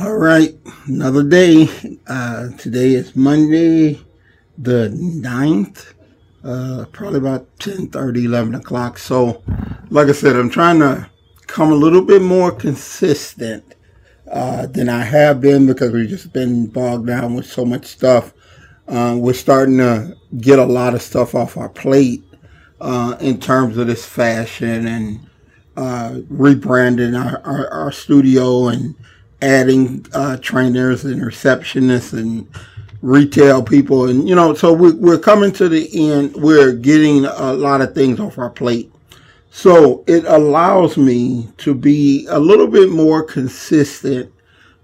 All right, another day. Uh, today is Monday, the 9th, uh, probably about 10 30, 11 o'clock. So, like I said, I'm trying to come a little bit more consistent uh, than I have been because we've just been bogged down with so much stuff. Uh, we're starting to get a lot of stuff off our plate uh, in terms of this fashion and uh, rebranding our, our, our studio and adding uh, trainers and receptionists and retail people and you know so we, we're coming to the end. We're getting a lot of things off our plate. So it allows me to be a little bit more consistent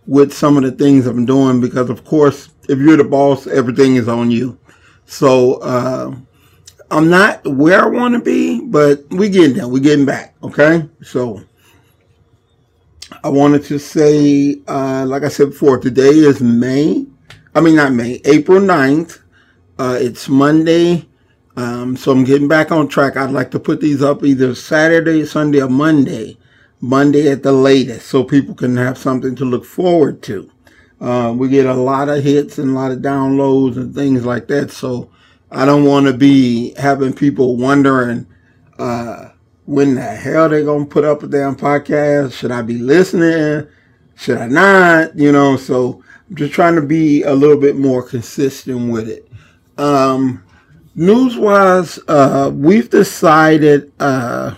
with some of the things i'm doing because of course if you're the boss everything is on you. So uh, i'm not where i want to be but we're getting there. We're getting back okay? So I wanted to say, uh, like I said before, today is May. I mean, not May, April 9th. Uh, it's Monday. Um, so I'm getting back on track. I'd like to put these up either Saturday, Sunday, or Monday. Monday at the latest, so people can have something to look forward to. Uh, we get a lot of hits and a lot of downloads and things like that. So I don't want to be having people wondering, uh, when the hell they gonna put up a damn podcast? Should I be listening? Should I not? You know, so I'm just trying to be a little bit more consistent with it. Um, news wise, uh, we've decided uh,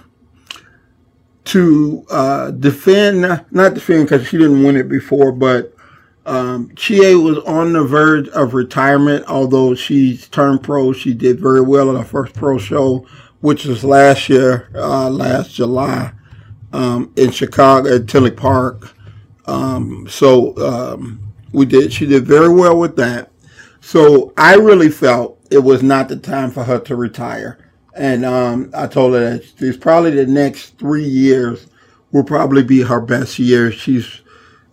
to uh, defend, not defend because she didn't win it before, but um, Chie was on the verge of retirement, although she's turned pro. She did very well in her first pro show which was last year, uh, last July, um, in Chicago at Tinley Park. Um, so um, we did. She did very well with that. So I really felt it was not the time for her to retire, and um, I told her that it's probably the next three years will probably be her best year. She's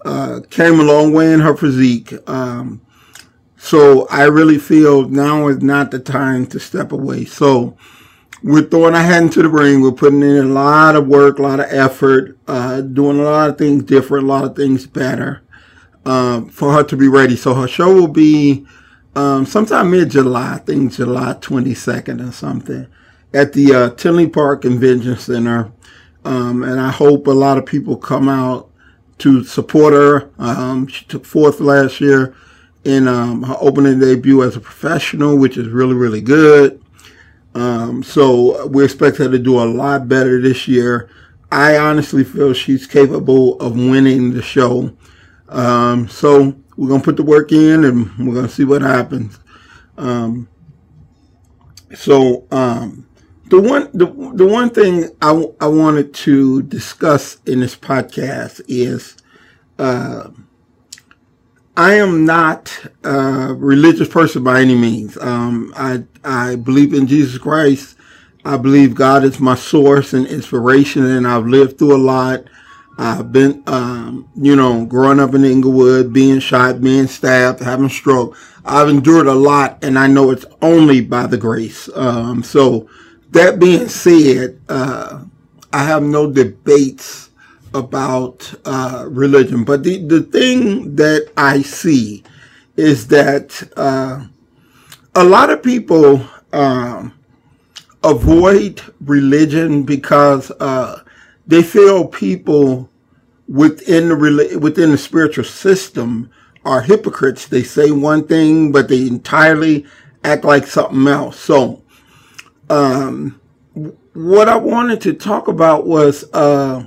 uh, came a long way in her physique. Um, so I really feel now is not the time to step away. So we're throwing our hat into the ring. We're putting in a lot of work, a lot of effort, uh, doing a lot of things different, a lot of things better um, for her to be ready. So her show will be um, sometime mid July, I think July 22nd or something, at the uh, Tinley Park Convention Center. Um, and I hope a lot of people come out to support her. Um, she took fourth last year in um, her opening debut as a professional, which is really, really good. Um, so we expect her to do a lot better this year. I honestly feel she's capable of winning the show. Um, so we're gonna put the work in, and we're gonna see what happens. Um, so um, the one the, the one thing I, I wanted to discuss in this podcast is uh, I am not a religious person by any means. Um, I I believe in Jesus Christ. I believe God is my source and inspiration, and I've lived through a lot. I've been, um, you know, growing up in Englewood, being shot, being stabbed, having stroke. I've endured a lot, and I know it's only by the grace. Um, so, that being said, uh, I have no debates about uh, religion. But the, the thing that I see is that uh, a lot of people um, avoid religion because uh, they feel people within the within the spiritual system are hypocrites. They say one thing, but they entirely act like something else. So, um, what I wanted to talk about was uh,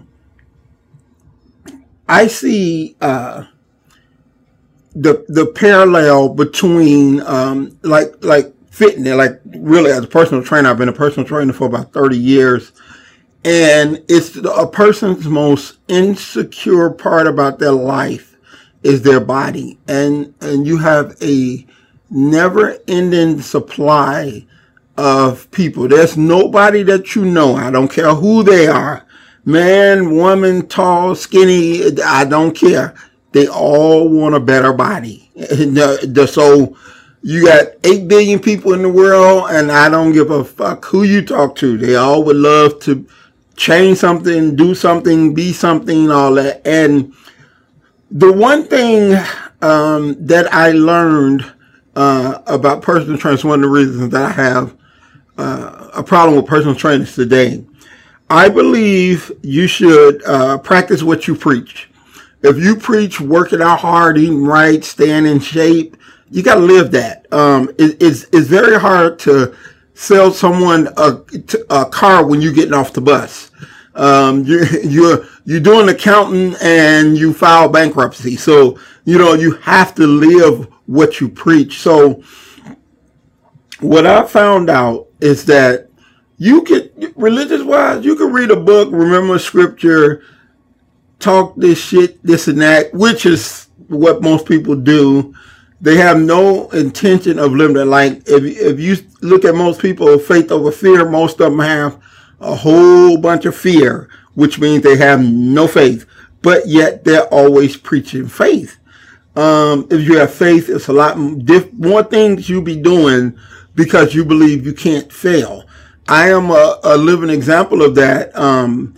I see uh, the the parallel between um, like like fitness, like really as a personal trainer, I've been a personal trainer for about thirty years, and it's a person's most insecure part about their life is their body, and and you have a never ending supply of people. There's nobody that you know. I don't care who they are man, woman, tall, skinny, I don't care. They all want a better body. so you got 8 billion people in the world and I don't give a fuck who you talk to. They all would love to change something, do something, be something, all that. And the one thing um, that I learned uh, about personal training—one of the reasons that I have uh, a problem with personal trainers today. I believe you should uh, practice what you preach. If you preach working out hard, eating right, staying in shape, you got to live that. Um, it, it's it's very hard to sell someone a, a car when you're getting off the bus. Um, you're you're you're doing accounting and you file bankruptcy, so you know you have to live what you preach. So what I found out is that you could religious wise, you could read a book, remember scripture, talk this shit, this and that, which is what most people do. They have no intention of that. Like if if you look at most people, faith over fear, most of them have a whole bunch of fear, which means they have no faith, but yet they're always preaching faith. Um, if you have faith, it's a lot diff- more things you be doing because you believe you can't fail. I am a, a living example of that. Um,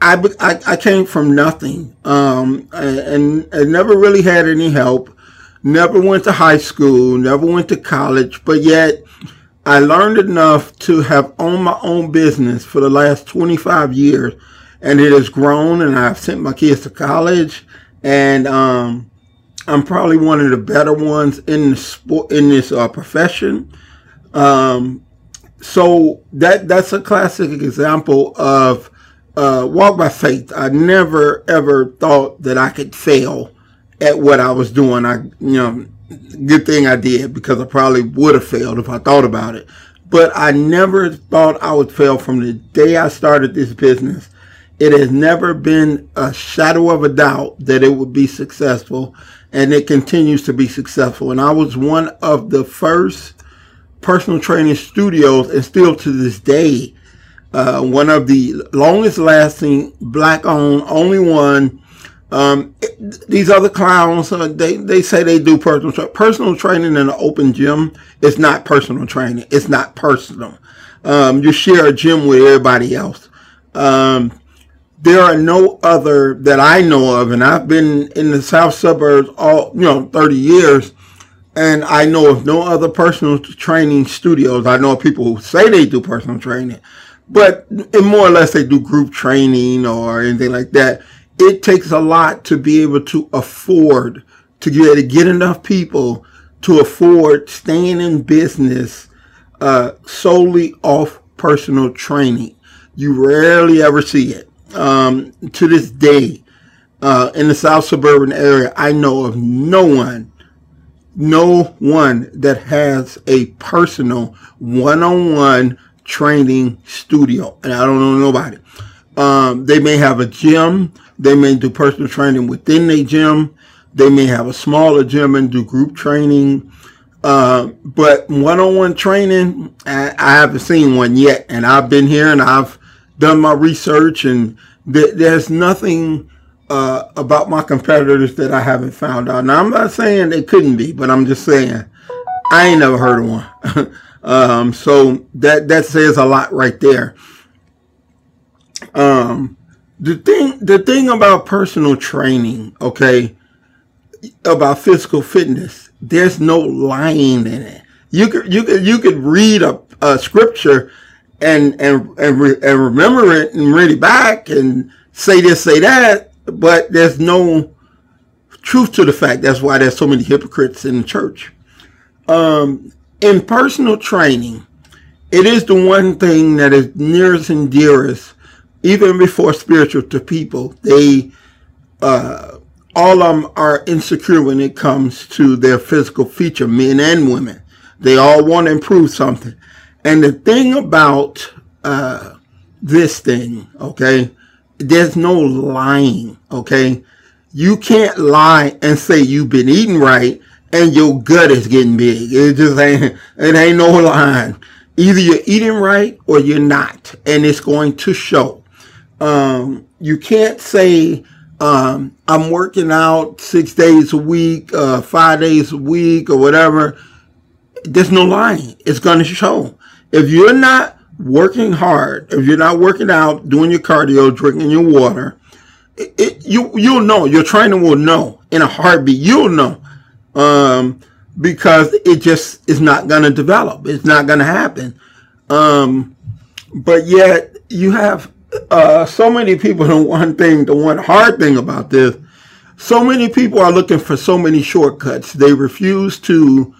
I, I, I, came from nothing um, and, and never really had any help. Never went to high school, never went to college, but yet I learned enough to have owned my own business for the last 25 years, and it has grown. And I've sent my kids to college, and um, I'm probably one of the better ones in the sport in this uh, profession. Um, so that that's a classic example of uh, walk by faith. I never ever thought that I could fail at what I was doing. I you know good thing I did because I probably would have failed if I thought about it. But I never thought I would fail from the day I started this business. It has never been a shadow of a doubt that it would be successful and it continues to be successful. And I was one of the first personal training studios and still to this day, uh, one of the longest lasting black owned, only one um, these other clowns, uh, they, they say they do personal tra- personal training in an open gym. It's not personal training. It's not personal. Um, you share a gym with everybody else. Um, there are no other that I know of, and I've been in the south suburbs all you know 30 years, and I know of no other personal training studios. I know of people who say they do personal training, but more or less they do group training or anything like that it takes a lot to be able to afford to get to get enough people to afford staying in business uh, solely off personal training. You rarely ever see it. Um, to this day, uh, in the South suburban area, I know of no one, no one that has a personal one-on-one training studio, and I don't know nobody. Um, they may have a gym they may do personal training within their gym. They may have a smaller gym and do group training. Uh, but one-on-one training, I, I, haven't seen one yet. And I've been here and I've done my research and th- there's nothing uh, about my competitors that I haven't found out. Now I'm not saying they couldn't be, but I'm just saying I ain't never heard of one. um, so that that says a lot right there. Um, the thing the thing about personal training, okay, about physical fitness, there's no lying in it. You could you could you could read a, a scripture and and and, re, and remember it and read it back and say this say that, but there's no truth to the fact. That's why there's so many hypocrites in the church. Um, in personal training, it is the one thing that is nearest and dearest even before spiritual to people, they uh, all of them are insecure when it comes to their physical feature, men and women. They all want to improve something. And the thing about uh, this thing, okay, there's no lying, okay? You can't lie and say you've been eating right and your gut is getting big. It just ain't, it ain't no lying. Either you're eating right or you're not, and it's going to show um, you can't say um, I'm working out six days a week, uh, five days a week, or whatever. There's no lying. It's going to show. If you're not working hard, if you're not working out, doing your cardio, drinking your water, it, it, you you'll know. Your trainer will know in a heartbeat. You'll know. Um, because it just is not going to develop. It's not going to happen. Um, but yet you have uh, so many people. The one thing, the one hard thing about this, so many people are looking for so many shortcuts. They refuse to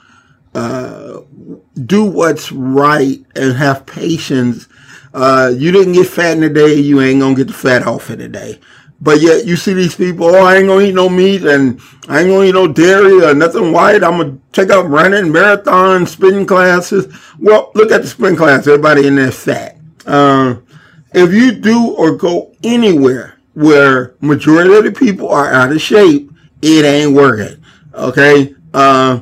uh, do what's right and have patience. Uh, you didn't get fat in a day, you ain't gonna get the fat off in a day. But yet you see these people, oh, I ain't gonna eat no meat and I ain't gonna eat no dairy or nothing white. I'm gonna take up running, marathon, spinning classes. Well, look at the spin class. Everybody in there fat. Uh, if you do or go anywhere where majority of the people are out of shape, it ain't working. Okay. Uh,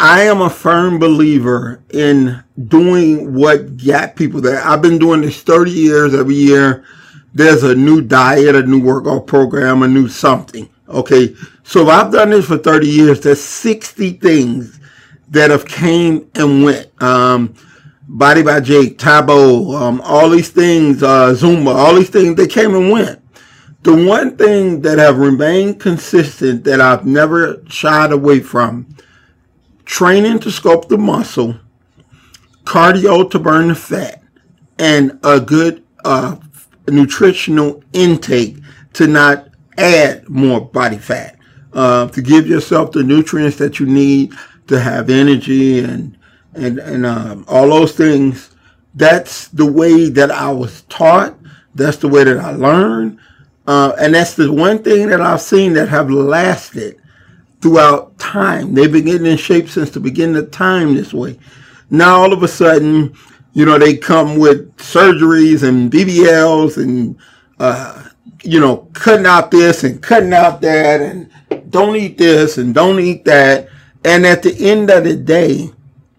I am a firm believer in doing what got people there. I've been doing this 30 years every year there's a new diet, a new workout program, a new something. Okay. So if I've done this for 30 years, there's 60 things that have came and went. Um, Body by Jake, Tae Bo, um, all these things, uh, Zumba, all these things, they came and went. The one thing that have remained consistent that I've never shied away from, training to sculpt the muscle, cardio to burn the fat, and a good uh, nutritional intake to not add more body fat, uh, to give yourself the nutrients that you need to have energy and and and um, all those things. That's the way that I was taught. That's the way that I learned, uh, and that's the one thing that I've seen that have lasted throughout time. They've been getting in shape since the beginning of time this way. Now all of a sudden, you know, they come with surgeries and BBLs and, uh, you know, cutting out this and cutting out that and don't eat this and don't eat that. And at the end of the day,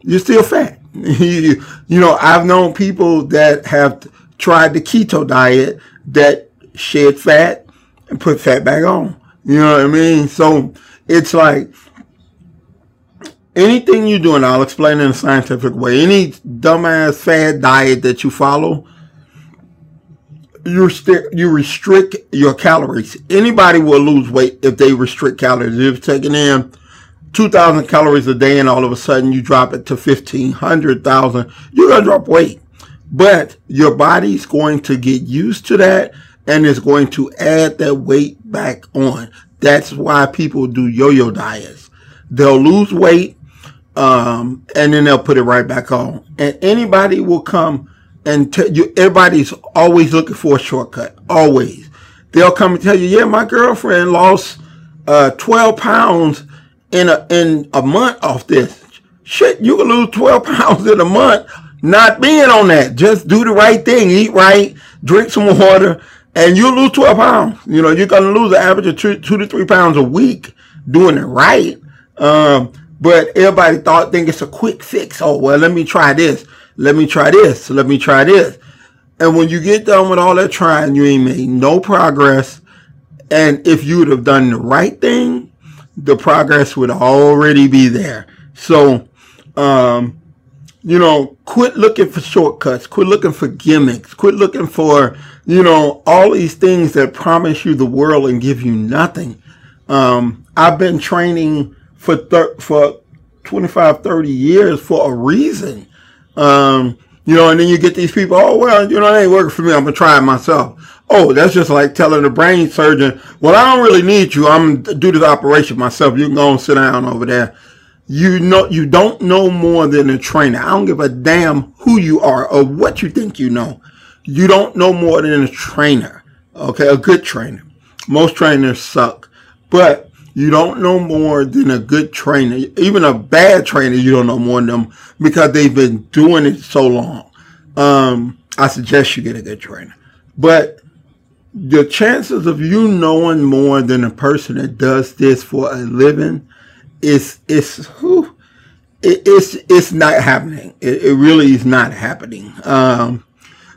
you're still fat. you, you know, I've known people that have tried the keto diet that shed fat and put fat back on. You know what I mean? So it's like, anything you do, and I'll explain in a scientific way, any dumbass fad diet that you follow, you st- you restrict your calories. Anybody will lose weight if they restrict calories. If you're taking in 2,000 calories a day and all of a sudden you drop it to 1,500,000, you're going to drop weight. But your body's going to get used to that and it's going to add that weight back on. That's why people do yo-yo diets. They'll lose weight um, and then they'll put it right back on. And anybody will come and tell you, everybody's always looking for a shortcut. Always. They'll come and tell you, yeah, my girlfriend lost, uh, 12 pounds in a, in a month off this. Shit, you can lose 12 pounds in a month not being on that. Just do the right thing. Eat right, drink some water, and you'll lose 12 pounds. You know, you're going to lose an average of two, two to three pounds a week doing it right. Um, but everybody thought, think it's a quick fix. Oh, well, let me try this. Let me try this. Let me try this. And when you get done with all that trying, you ain't made no progress. And if you would have done the right thing, the progress would already be there. So, um, you know, quit looking for shortcuts, quit looking for gimmicks, quit looking for, you know, all these things that promise you the world and give you nothing. Um, I've been training for thir- for 25, 30 years for a reason. Um, you know, and then you get these people, oh, well, you know, it ain't working for me. I'm going to try it myself. Oh, that's just like telling the brain surgeon, well, I don't really need you. I'm going to do this operation myself. You can go and sit down over there. You know, you don't know more than a trainer. I don't give a damn who you are or what you think you know. You don't know more than a trainer. Okay. A good trainer. Most trainers suck, but you don't know more than a good trainer. Even a bad trainer, you don't know more than them because they've been doing it so long. Um, I suggest you get a good trainer. But the chances of you knowing more than a person that does this for a living is it's whew, it, it's it's not happening. It, it, really is not happening. Um,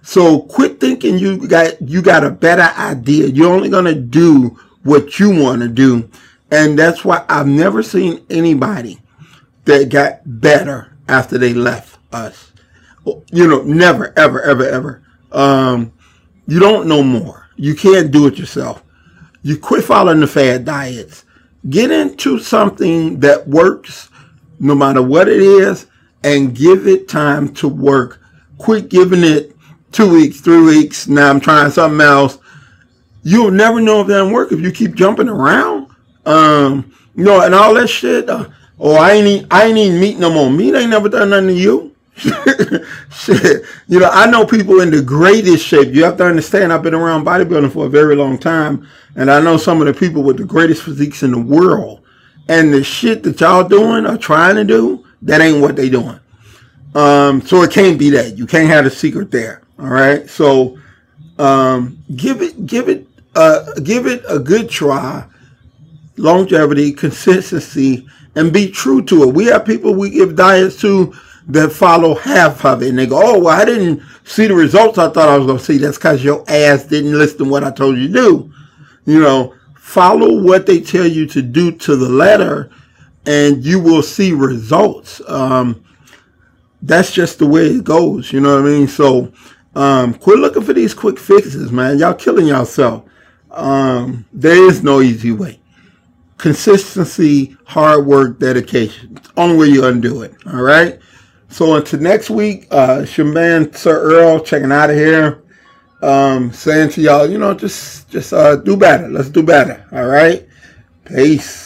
so quit thinking you got you got a better idea. You're only gonna do what you want to do and that's why I've never seen anybody that got better after they left us. You know, never, ever, ever, ever. Um, you don't know more. You can't do it yourself. you quit following the fad diets. Get into something that works no matter what it is and give it time to work. Quit giving it two weeks, three weeks. Now I'm trying something else. You'll never know if that work if you keep jumping around. Um, you know, and all that shit. Uh, oh, I ain't I ain't eating meat no more. Meat ain't never done nothing to you. shit. You know, I know people in the greatest shape. You have to understand, I've been around bodybuilding for a very long time, and I know some of the people with the greatest physiques in the world. And the shit that y'all doing or trying to do, that ain't what they doing. Um, so it can't be that. You can't have a secret there. All right. So um, give it, give it, uh, give it a good try. Longevity, consistency, and be true to it. We have people we give diets to that follow half of it, and they go, "Oh, well, I didn't see the results I thought I was going to see." That's because your ass didn't listen to what I told you to do. You know, follow what they tell you to do to the letter, and you will see results. Um, that's just the way it goes. You know what I mean? So um, quit looking for these quick fixes, man. Y'all killing yourself. Um, there is no easy way. Consistency, hard work, dedication. only way you undo it. All right. So until next week, uh, it's your man Sir Earl checking out of here. Um, saying to y'all, you know, just just uh, do better. Let's do better. All right. Peace.